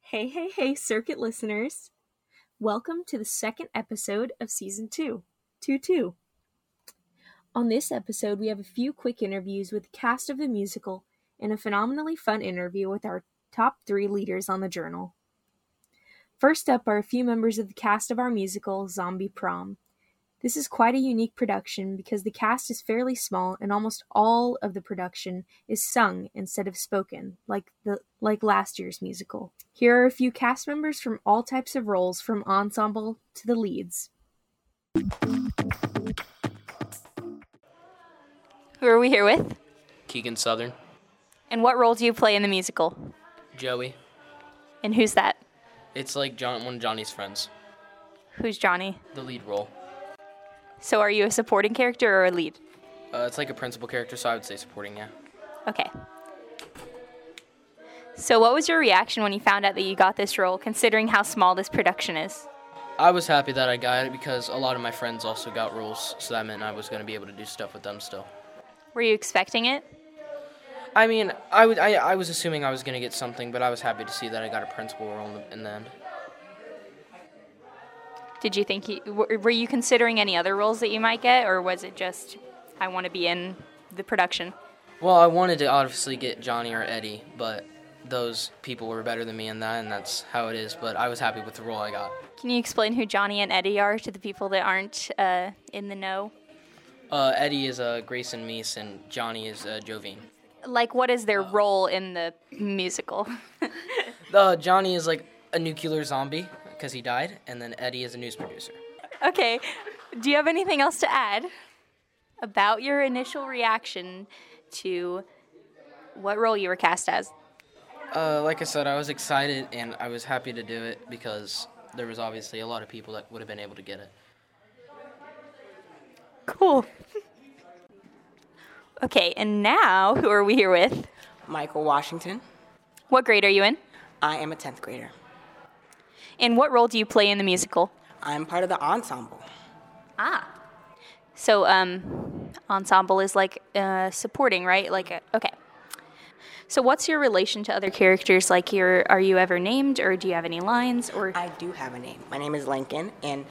Hey, hey, hey, circuit listeners. Welcome to the second episode of season two, 2 2. On this episode, we have a few quick interviews with the cast of the musical and a phenomenally fun interview with our top three leaders on the journal. First up are a few members of the cast of our musical, Zombie Prom. This is quite a unique production because the cast is fairly small and almost all of the production is sung instead of spoken, like the like last year's musical. Here are a few cast members from all types of roles from ensemble to the leads. Who are we here with? Keegan Southern, And what role do you play in the musical? Joey. And who's that? It's like John, one of Johnny's friends, Who's Johnny? the lead role. So are you a supporting character or a lead? Uh, it's like a principal character, so I would say supporting, yeah. Okay. So what was your reaction when you found out that you got this role, considering how small this production is? I was happy that I got it because a lot of my friends also got roles, so that meant I was going to be able to do stuff with them still. Were you expecting it? I mean, I, would, I, I was assuming I was going to get something, but I was happy to see that I got a principal role in the, in the end. Did you think you, were you considering any other roles that you might get, or was it just I want to be in the production? Well, I wanted to obviously get Johnny or Eddie, but those people were better than me in that, and that's how it is. But I was happy with the role I got. Can you explain who Johnny and Eddie are to the people that aren't uh, in the know? Uh, Eddie is uh, Grayson Meese, and Johnny is uh, Jovine. Like, what is their role in the musical? Uh, Johnny is like a nuclear zombie because he died, and then Eddie is a news producer. okay. Do you have anything else to add about your initial reaction to what role you were cast as? Uh, like I said, I was excited and I was happy to do it because there was obviously a lot of people that would have been able to get it. Cool. okay, and now who are we here with? Michael Washington. What grade are you in? I am a 10th grader. And what role do you play in the musical? I'm part of the ensemble. Ah. So, um, ensemble is like uh, supporting, right? Like, a, okay. So, what's your relation to other characters? Like, your, are you ever named, or do you have any lines? Or I do have a name. My name is Lincoln, and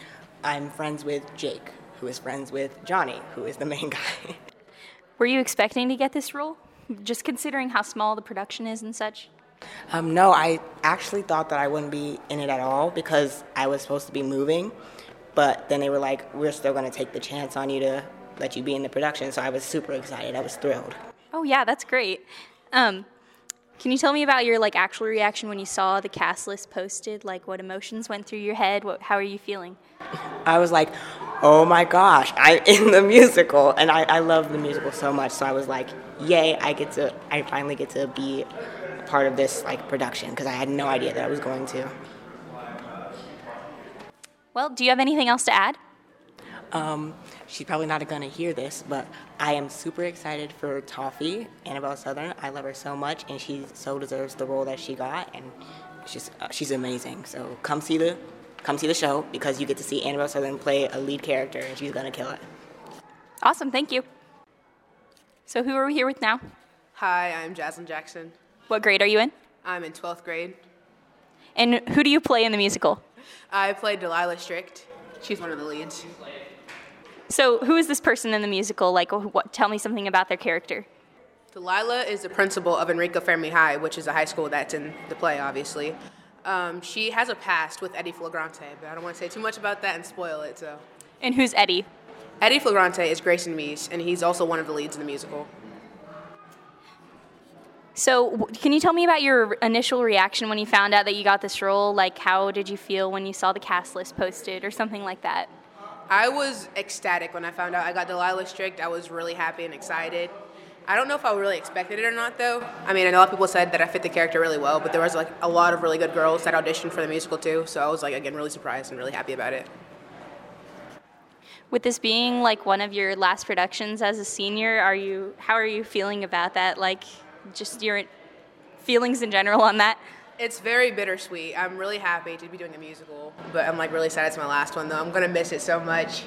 I'm friends with Jake, who is friends with Johnny, who is the main guy. were you expecting to get this role? Just considering how small the production is and such. Um, no, I actually thought that I wouldn't be in it at all because I was supposed to be moving, but then they were like, we're still going to take the chance on you to let you be in the production. So I was super excited. I was thrilled. Oh yeah, that's great. Um, can you tell me about your like actual reaction when you saw the cast list posted? Like, what emotions went through your head? What, how are you feeling? I was like, oh my gosh, I'm in the musical. And I, I love the musical so much. So I was like, yay, I get to, I finally get to be part of this like production because I had no idea that I was going to. Well, do you have anything else to add? Um, she's probably not going to hear this, but I am super excited for Toffee, Annabelle Southern. I love her so much, and she so deserves the role that she got, and she's uh, she's amazing. So come see the come see the show because you get to see Annabelle Southern play a lead character, and she's gonna kill it. Awesome, thank you. So, who are we here with now? Hi, I'm Jaslyn Jackson. What grade are you in? I'm in 12th grade. And who do you play in the musical? I played Delilah Strict. She's one of the leads. So, who is this person in the musical? Like, what, tell me something about their character. Delilah is the principal of Enrico Fermi High, which is a high school that's in the play, obviously. Um, she has a past with Eddie Flagrante, but I don't want to say too much about that and spoil it. So, And who's Eddie? Eddie Flagrante is Grayson Meese, and he's also one of the leads in the musical. So, can you tell me about your initial reaction when you found out that you got this role? Like, how did you feel when you saw the cast list posted or something like that? I was ecstatic when I found out I got Delilah Strict. I was really happy and excited. I don't know if I really expected it or not, though. I mean, a lot of people said that I fit the character really well, but there was like a lot of really good girls that auditioned for the musical too. So I was like, again, really surprised and really happy about it. With this being like one of your last productions as a senior, are you how are you feeling about that? Like just your feelings in general on that? It's very bittersweet. I'm really happy to be doing a musical, but I'm like really sad it's my last one though. I'm gonna miss it so much.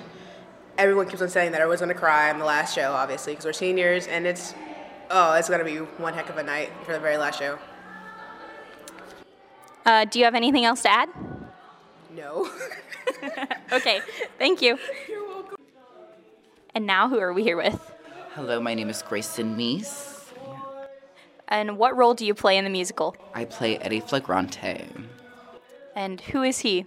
Everyone keeps on saying that I was gonna cry on the last show, obviously, because we're seniors, and it's Oh, it's gonna be one heck of a night for the very last show. Uh, do you have anything else to add? No. Okay, thank you. You're welcome. And now, who are we here with? Hello, my name is Grayson Meese. And what role do you play in the musical? I play Eddie Flagrante. And who is he?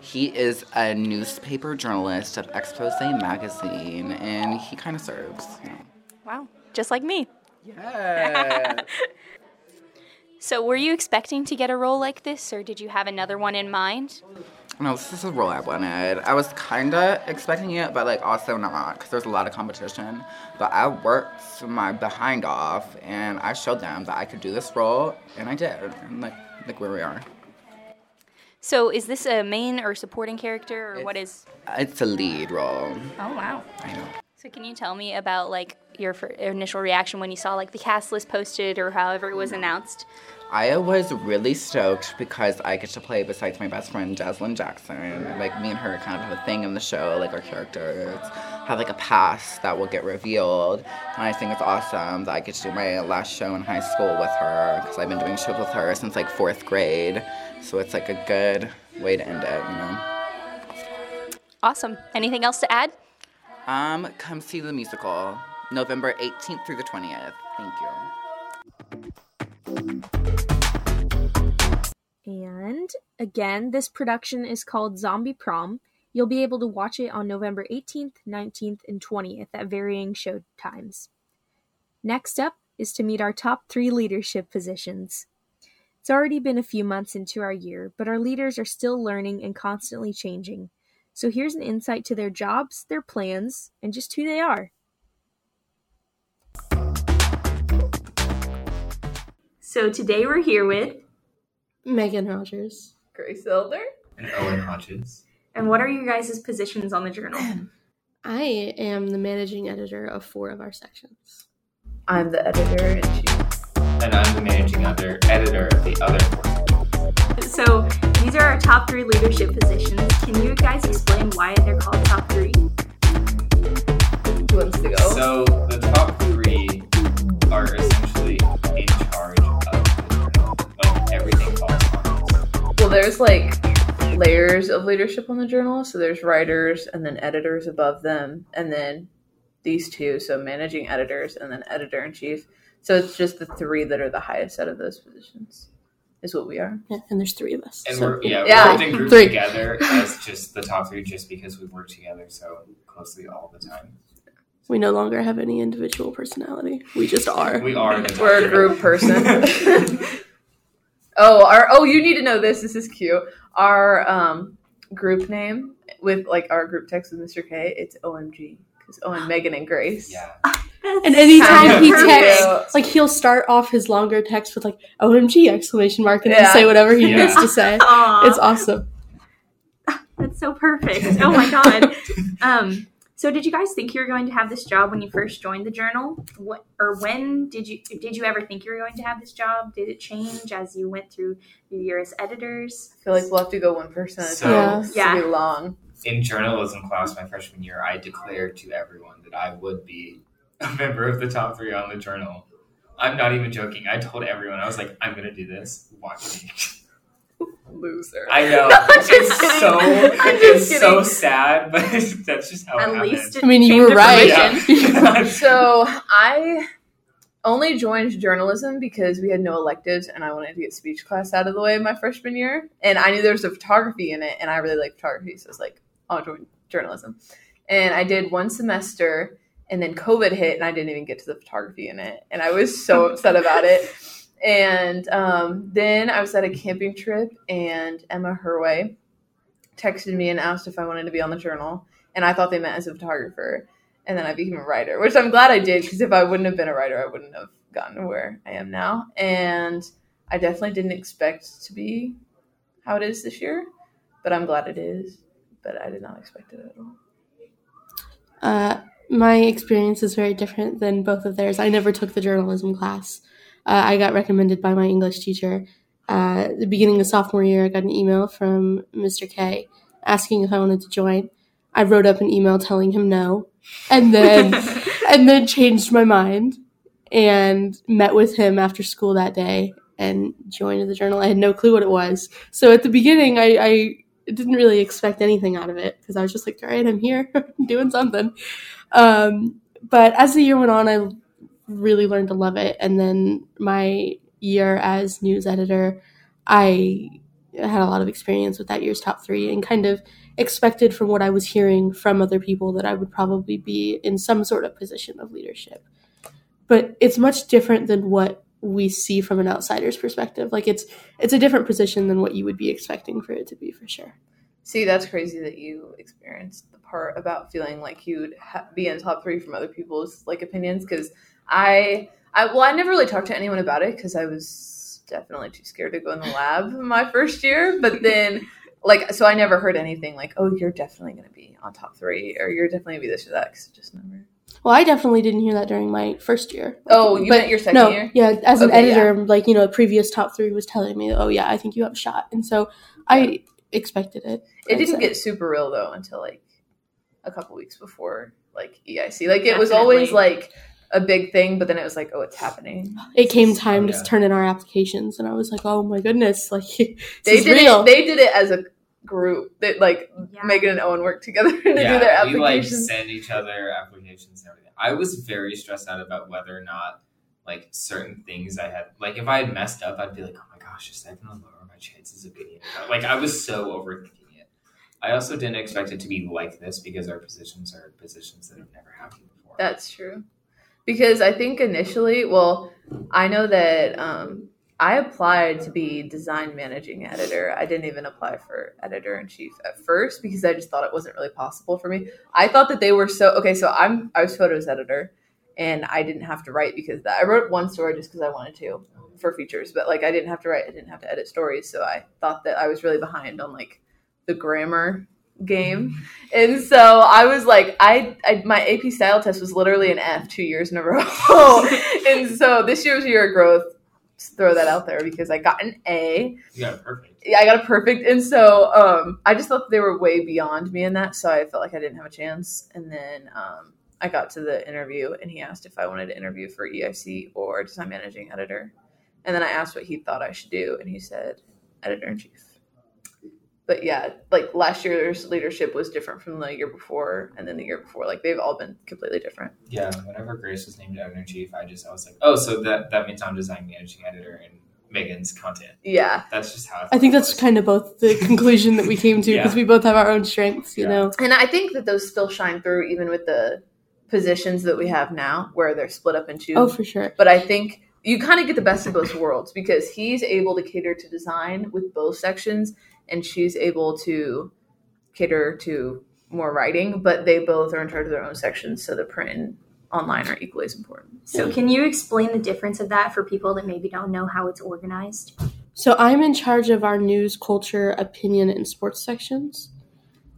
He is a newspaper journalist of Expose Magazine, and he kind of serves. You know. Wow, just like me. Yeah. So, were you expecting to get a role like this, or did you have another one in mind? No, this is a role I wanted. I was kind of expecting it, but like also not, because there's a lot of competition. But I worked my behind off, and I showed them that I could do this role, and I did. And like, look where we are. So, is this a main or supporting character, or what is? It's a lead role. Oh wow. I know. So, can you tell me about like your initial reaction when you saw like the cast list posted, or however it was announced? I was really stoked because I get to play besides my best friend Jaslyn Jackson. Like me and her kind of have a thing in the show. Like our characters have like a past that will get revealed, and I think it's awesome that I get to do my last show in high school with her because I've been doing shows with her since like fourth grade. So it's like a good way to end it, you know. Awesome. Anything else to add? Um, come see the musical November 18th through the 20th. Thank you. And again, this production is called Zombie Prom. You'll be able to watch it on November 18th, 19th, and 20th at varying show times. Next up is to meet our top three leadership positions. It's already been a few months into our year, but our leaders are still learning and constantly changing. So here's an insight to their jobs, their plans, and just who they are. So today we're here with Megan Rogers. Grace Elder. and Owen Hodges. And what are your guys' positions on the journal? I am the managing editor of four of our sections. I'm the editor in chief. And I'm the managing other editor of the other four. So these are our top three leadership positions. Can you guys explain why they're called top three? Who wants to go? So the top three there's like layers of leadership on the journal. So there's writers and then editors above them, and then these two. So managing editors and then editor in chief. So it's just the three that are the highest out of those positions, is what we are. Yeah, and there's three of us. And so- we're yeah, Yeah. we're often grouped Three. together as just the top three just because we work together so closely all the time. we no longer have any individual personality. We just are. We are We're a group person. oh, our oh, you need to know this. This is cute. Our um group name with like our group text with Mr. K. It's OMG because Owen, Megan, and Grace. yeah. and anytime he of texts, perfect. like he'll start off his longer text with like "OMG!" exclamation mark and Yeah. then say whatever he Yeah. needs to say. Aw, It's awesome. that's so perfect. Oh my god. um, so did you guys think you were going to have this job when you first joined the journal? What or when did you did you ever think you were going to have this job? Did it change as you went through your year as editors? I feel like we'll have to go one person at a So- time. Yeah. It's long. in journalism class my freshman year, I declared to everyone that I would be a member of the top three on the journal. I'm not even joking. I told everyone, I was like, I'm going to do this. Watch me. Loser. I know. No, I'm just it's kidding. so, I'm just it's so sad, but that's just how At it least it I mean, you were right. Yeah. So I only joined journalism because we had no electives and I wanted to get speech class out of the way my freshman year. And I knew there was a photography in it and I really like photography. So I was like, I'll join journalism. And I did one semester and then COVID hit and I didn't even get to the photography in it. And I was so upset about it. And um, then I was at a camping trip and Emma Herway texted me and asked if I wanted to be on the journal. And I thought they meant as a photographer and then I became a writer, which I'm glad I did because if I wouldn't have been a writer, I wouldn't have gotten where I am now. And I definitely didn't expect to be how it is this year, but I'm glad it is. But I did not expect it at all. Uh, my experience is very different than both of theirs. I never took the journalism class. Uh, I got recommended by my English teacher. Uh, at the beginning of sophomore year, I got an email from Mr. K asking if I wanted to join. I wrote up an email telling him no, and then and then changed my mind. and met with him after school that day and joined the journal. I had no clue what it was. So at the beginning, I, I didn't really expect anything out of it because I was just like, all right, I'm here doing something. Um, but as the year went on, I really learned to love it. And then my year as news editor, I had a lot of experience with that year's top three and kind of expected from what I was hearing from other people that I would probably be in some sort of position of leadership. But it's much different than what we see from an outsider's perspective. Like it's it's a different position than what you would be expecting for it to be for sure. See, that's crazy that you experienced the part about feeling like you'd ha- be in top three from other people's like opinions. Because I, I well, I never really talked to anyone about it because I was definitely too scared to go in the lab my first year. But then, like, so I never heard anything like, "Oh, you're definitely going to be on top three, or you're definitely going to be this or that." Because just never. Well, I definitely didn't hear that during my first year. Oh, you meant your second no, year? Yeah, as an Okay, editor, like you know, a previous top three was telling me, "Oh yeah, I think you have a shot," and so I expected it. It I'd didn't say. get super real though until like a couple weeks before like EIC. Like it was always like a big thing, but then it was like, oh, it's happening. It came time Oh, to yeah. turn in our applications, and I was like, "Oh my goodness!" Like They did real. it. They did it as a group. That like Yeah. Megan and Owen worked together to do their yeah, we like applications. send each other applications and everything. I was very stressed out about whether or not like certain things I had like if I had messed up, I'd be like, oh my gosh, is that gonna lower my chances of getting it? Like I was so overthinking it. I also didn't expect it to be like this because our positions are positions that have never happened before. That's true. Because I think initially, well, I know that um, I applied to be design managing editor. I didn't even apply for editor in chief at first because I just thought it wasn't really possible for me. I thought that they were so okay. So I'm I was photos editor, and I didn't have to write because that I wrote one story just because I wanted to for features, but like I didn't have to write. I didn't have to edit stories, so I thought that I was really behind on like the grammar game. And so I was like, I, I my AP style test was literally an F two years in a row. and so this year was a year of growth. Just throw that out there because I got an A. You got it perfect. Yeah, I got a perfect. And so um, I just thought they were way beyond me in that. So I felt like I didn't have a chance. And then um, I got to the interview and he asked if I wanted to interview for EIC or design managing editor. And then I asked what he thought I should do. And he said, editor in chief but yeah, like last year's leadership was different from the year before, and then the year before. Like they've all been completely different. Yeah, whenever Grace was named editor in chief, I just I was like, oh, so that that means I'm design managing editor and Megan's content. Yeah, That's just how I think that's kind of both the conclusion that we came to because Yeah. we both have our own strengths, you Yeah. know. and I think that those still shine through even with the positions that we have now, where they're split up into. Oh, for sure. but I think you kind of get the best of both worlds because he's able to cater to design with both sections, and she's able to cater to more writing. But they both are in charge of their own sections, so the print and online are equally as important. So, can you explain the difference of that for people that maybe don't know how it's organized? So I'm in charge of our news, culture, opinion, and sports sections.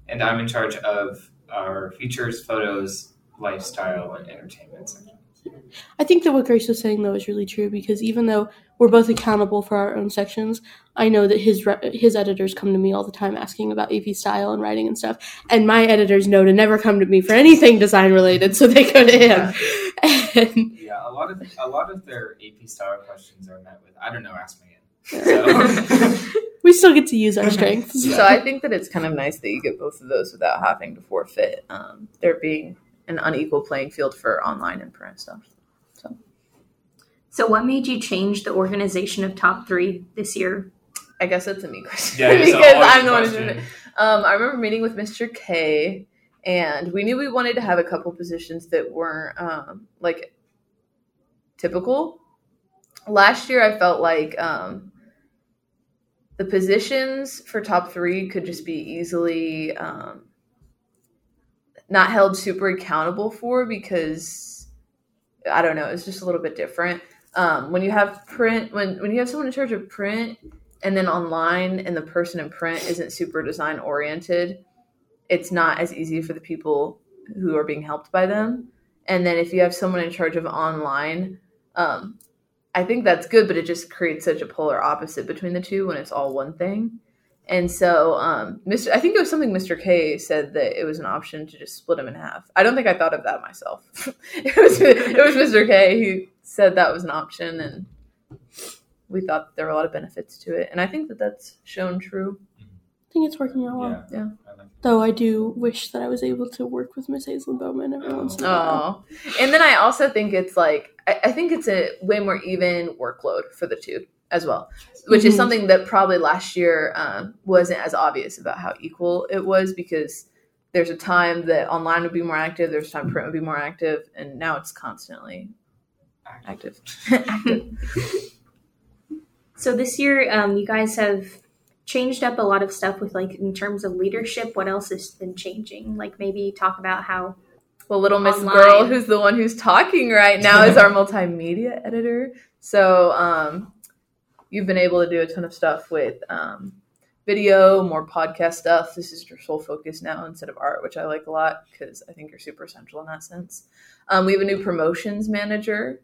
and I'm in charge of our features, photos, lifestyle, and entertainment section. I think that what Grace was saying though is really true because even though we're both accountable for our own sections, I know that his re- his editors come to me all the time asking about AP style and writing and stuff, and my editors know to never come to me for anything design related, so they go to him. And Yeah, a lot of a lot of their AP style questions are met with I don't know, ask Megan. So we still get to use our strengths. So I think that it's kind of nice that you get both of those without having to forfeit um, there being an unequal playing field for online and print stuff. So, so what made you change the organization of top three this year? I guess that's a me question yeah, because I'm the one who's doing it. Um, I remember meeting with Mr. K, and we knew we wanted to have a couple positions that weren't um, like typical. Last year, I felt like um, the positions for top three could just be easily um, not held super accountable for because I don't know, it's just a little bit different. Um, when you have print, when when you have someone in charge of print and then online, and the person in print isn't super design oriented, it's not as easy for the people who are being helped by them. And then if you have someone in charge of online, um, I think that's good, but it just creates such a polar opposite between the two when it's all one thing. And so, um, Mr. I think it was something Mr. K said that it was an option to just split them in half. I don't think I thought of that myself. it was it was Mr. K who said that was an option, and we thought there were a lot of benefits to it. And I think that that's shown true. I think it's working out well. Yeah. I Though I do wish that I was able to work with Miss Aislinn Bowman every once in a while. Oh, and then I also think it's like I, I think it's a way more even workload for the two as well, which is Mhm. something that probably last year um, wasn't as obvious about how equal it was because there's a time that online would be more active, there's time print would be more active, and now it's constantly active. active. So this year, um, you guys have changed up a lot of stuff with like in terms of leadership. What else has been changing? Like maybe talk about how Well, little Miss Online. Girl, who's the one who's talking right now, is our multimedia editor. So um, you've been able to do a ton of stuff with um, video, more podcast stuff. This is your sole focus now instead of art, which I like a lot because I think you're super essential in that sense. Um, we have a new promotions manager,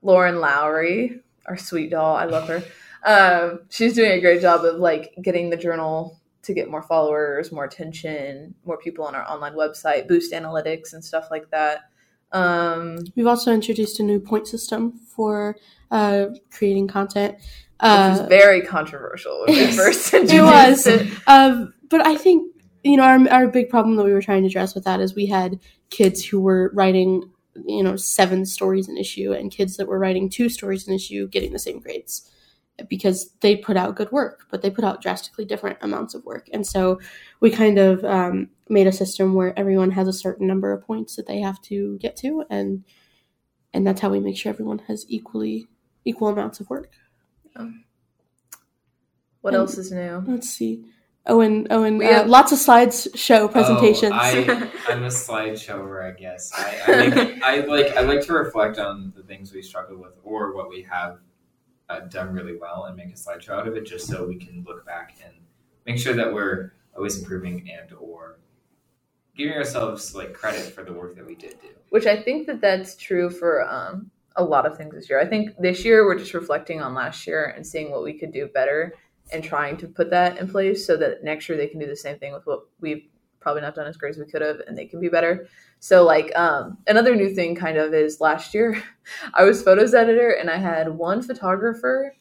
Lauren Lowry, our sweet doll. I love her. Um, she's doing a great job of like getting the journal to get more followers, more attention, more people on our online website, boost analytics and stuff like that. Um, We've also introduced a new point system for uh, creating content. which Uh, was very controversial when we first it introduced was. it. Um, but I think you know our our big problem that we were trying to address with that is we had kids who were writing you know seven stories an issue and kids that were writing two stories an issue getting the same grades because they put out good work but they put out drastically different amounts of work and so we kind of um, made a system where everyone has a certain number of points that they have to get to and and that's how we make sure everyone has equally equal amounts of work What And- else is new? let's see owen owen We uh, have- lots of slides show presentations Oh, I, I'm a slideshower, I guess. I, I, like, I like I like to reflect on the things we struggle with or what we have uh, done really well and make a slideshow out of it, just so we can look back and make sure that we're always improving and or giving ourselves like credit for the work that we did do. Which I think that that's true for um, a lot of things this year. I think this year we're just reflecting on last year and seeing what we could do better and trying to put that in place so that next year they can do the same thing with what we've probably not done as great as we could have and they can be better. So like um, another new thing kind of is last year I was photos editor and I had one photographer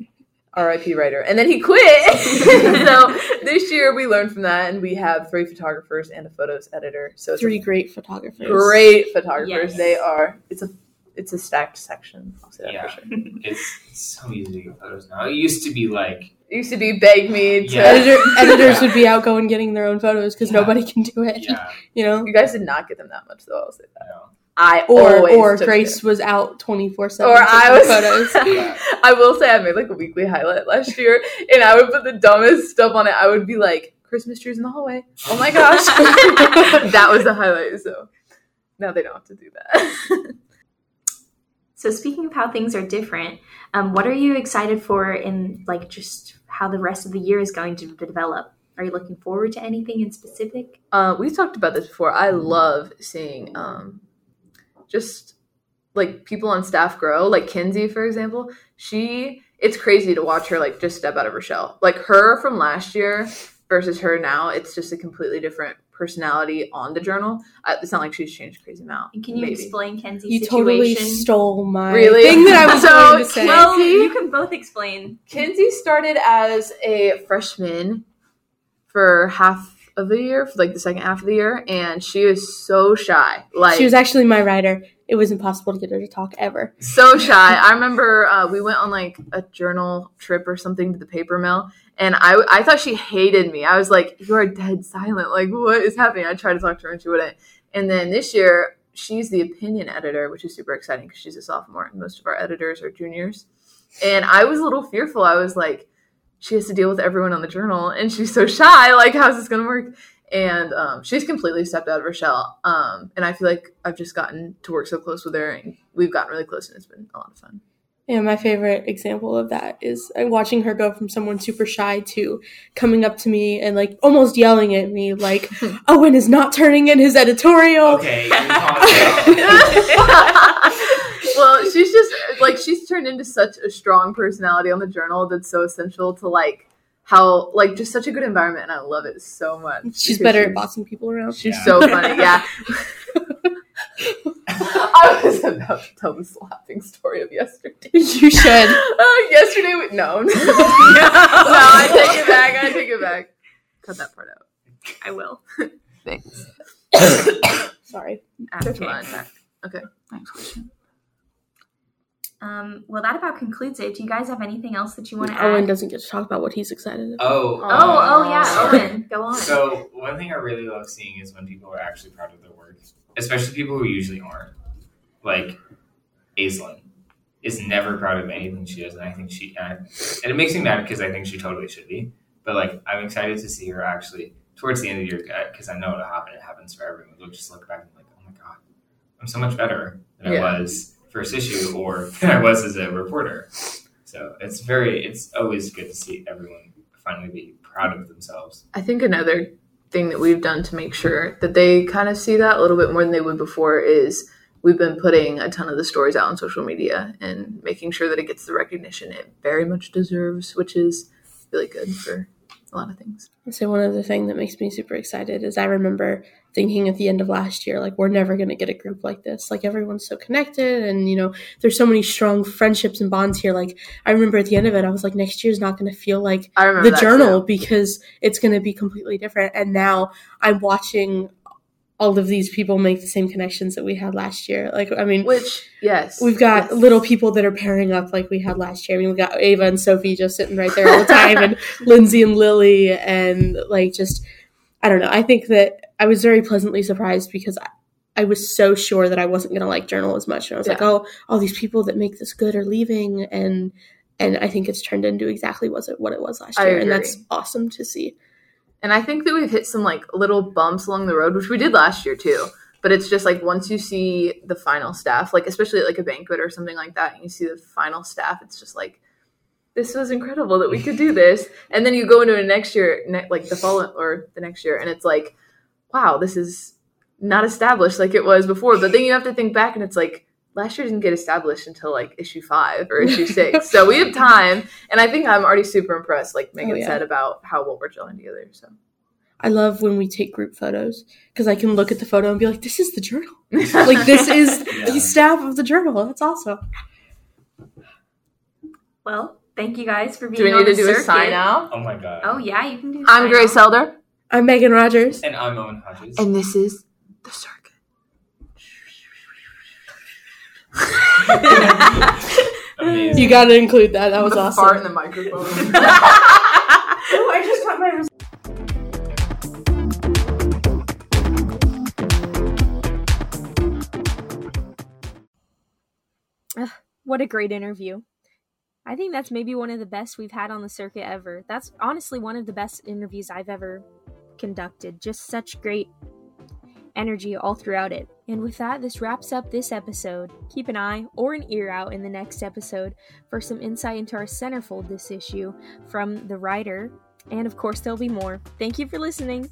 RIP writer and then he quit. so this year we learned from that and we have three photographers and a photos editor. So it's three great photographers great photographers. Yes. They are. It's a it's a stacked section. I'll say that Yeah. for sure. It's, it's so easy to get photos now. It used to be like It used to be beg me to. Yeah. Editor, editors Yeah. would be out going getting their own photos because Yeah. nobody can do it. yeah, You know, You guys did not get them that much though. I'll say that. no. I or or Grace them. was out twenty four seven. Or I was. photos. I will say I made like a weekly highlight last year, and I would put the dumbest stuff on it. I would be like Christmas trees in the hallway. Oh my gosh, that was the highlight. So now they don't have to do that. So speaking of how things are different, um, what are you excited for in like just how the rest of the year is going to develop? Are you looking forward to anything in specific? uh, we've talked about this before. I love seeing um, just like people on staff grow. Like Kinsey, for example, she it's crazy to watch her like just step out of her shell. Like her from last year versus her now, it's just a completely different personality on the journal. Uh, it's not like she's changed a crazy amount. And can you maybe. explain Kenzie's You situation? totally stole my Really? thing that I was So, going to say. well, you can both explain. Kinsey started as a freshman for half of the year, for like the second half of the year, and she was so shy. Like she was actually my writer. It was impossible to get her to talk ever. so shy. I remember uh, we went on like a journal trip or something to the paper mill, and I I thought she hated me. I was like, "You are dead silent. Like, what is happening?" I tried to talk to her, and she wouldn't. And then this year, she's the opinion editor, which is super exciting because she's a sophomore, and most of our editors are juniors. And I was a little fearful. I was like, she has to deal with everyone on the journal, and she's so shy. Like, how's this gonna work? And um, she's completely stepped out of her shell. Um, and I feel like I've just gotten to work so close with her, and we've gotten really close, and it's been a lot of fun. Yeah, my favorite example of that is uh, watching her go from someone super shy to coming up to me and like almost yelling at me, like, Owen is not turning in his editorial. Okay, you calm down. well, she's just like she's turned into such a strong personality on the journal that's so essential to like how like just such a good environment, and I love it so much. She's because better at she's- bossing people around. She's Yeah. so funny. Yeah. I was about to tell the slapping story of yesterday. you should. Uh, yesterday, we, no, no, I take it back. I take it back. Cut that part out. I will. Thanks. Sorry. There's Okay. mine. Okay. Next question. Um, well, that about concludes it. Do you guys have anything else that you want to Owen add? Owen doesn't get to talk about what he's excited about. Oh. Oh, uh, oh yeah, Owen, go on. So one thing I really love seeing is when people are actually proud of their work, especially people who usually aren't. Like Aislinn is never proud of anything she does, and I think she and, I, and it makes me mad because I think she totally should be. But like I'm excited to see her actually towards the end of the year because I know it'll happen. It happens for everyone. They'll just look back and be like, oh my god, I'm so much better than Yeah. I was first issue or than I was as a reporter. So it's very it's always good to see everyone finally be proud of themselves. I think another thing that we've done to make sure that they kind of see that a little bit more than they would before is we've been putting a ton of the stories out on social media and making sure that it gets the recognition it very much deserves, which is really good for a lot of things. Say one other thing that makes me super excited is I remember thinking at the end of last year, like, we're never going to get a group like this. Like, everyone's so connected, and, you know, there's so many strong friendships and bonds here. Like, I remember at the end of it, I was like, next year's not going to feel like I the journal too. because it's going to be completely different. And now I'm watching all of these people make the same connections that we had last year. Like, I mean, Which yes, We've got yes. little people that are pairing up like we had last year. I mean, we got Ava and Sophie just sitting right there all the time, and Lindsay and Lily, and like just, I don't know. I think that I was very pleasantly surprised because I, I was so sure that I wasn't going to like journal as much. And I was like, oh, all these people that make this good are leaving. And, and I think it's turned into exactly it, what it was last year. And that's awesome to see. And I think that we've hit some like little bumps along the road, which we did last year too. But it's just like once you see the final staff, like especially at like a banquet or something like that, and you see the final staff, it's just like this was incredible that we could do this. And then you go into a next year, ne- like the fall or the next year, and it's like, wow, this is not established like it was before. But then you have to think back, and it's like last year didn't get established until like issue five or issue six, so we have time. And I think I'm already super impressed, like oh, Megan yeah. said about how well we're gelling together. So. I love when we take group photos because I can look at the photo and be like, this is the journal. like, this is Yeah. the staff of the journal. That's awesome. Well, thank you guys for being Do we on need to the do a circuit. sign out? Oh my god. Oh yeah, you can do. I'm sign Grace out. Elder. I'm Megan Rogers. And I'm Owen Hodges. And this is The Circuit. You got to include that. That was The awesome. Fart in the microphone. Oh, I just got my What a great interview. I think that's maybe one of the best we've had on the circuit ever. That's honestly one of the best interviews I've ever conducted. Just such great energy all throughout it. And with that, this wraps up this episode. Keep an eye or an ear out in the next episode for some insight into our centerfold this issue from the writer. And of course, there'll be more. Thank you for listening.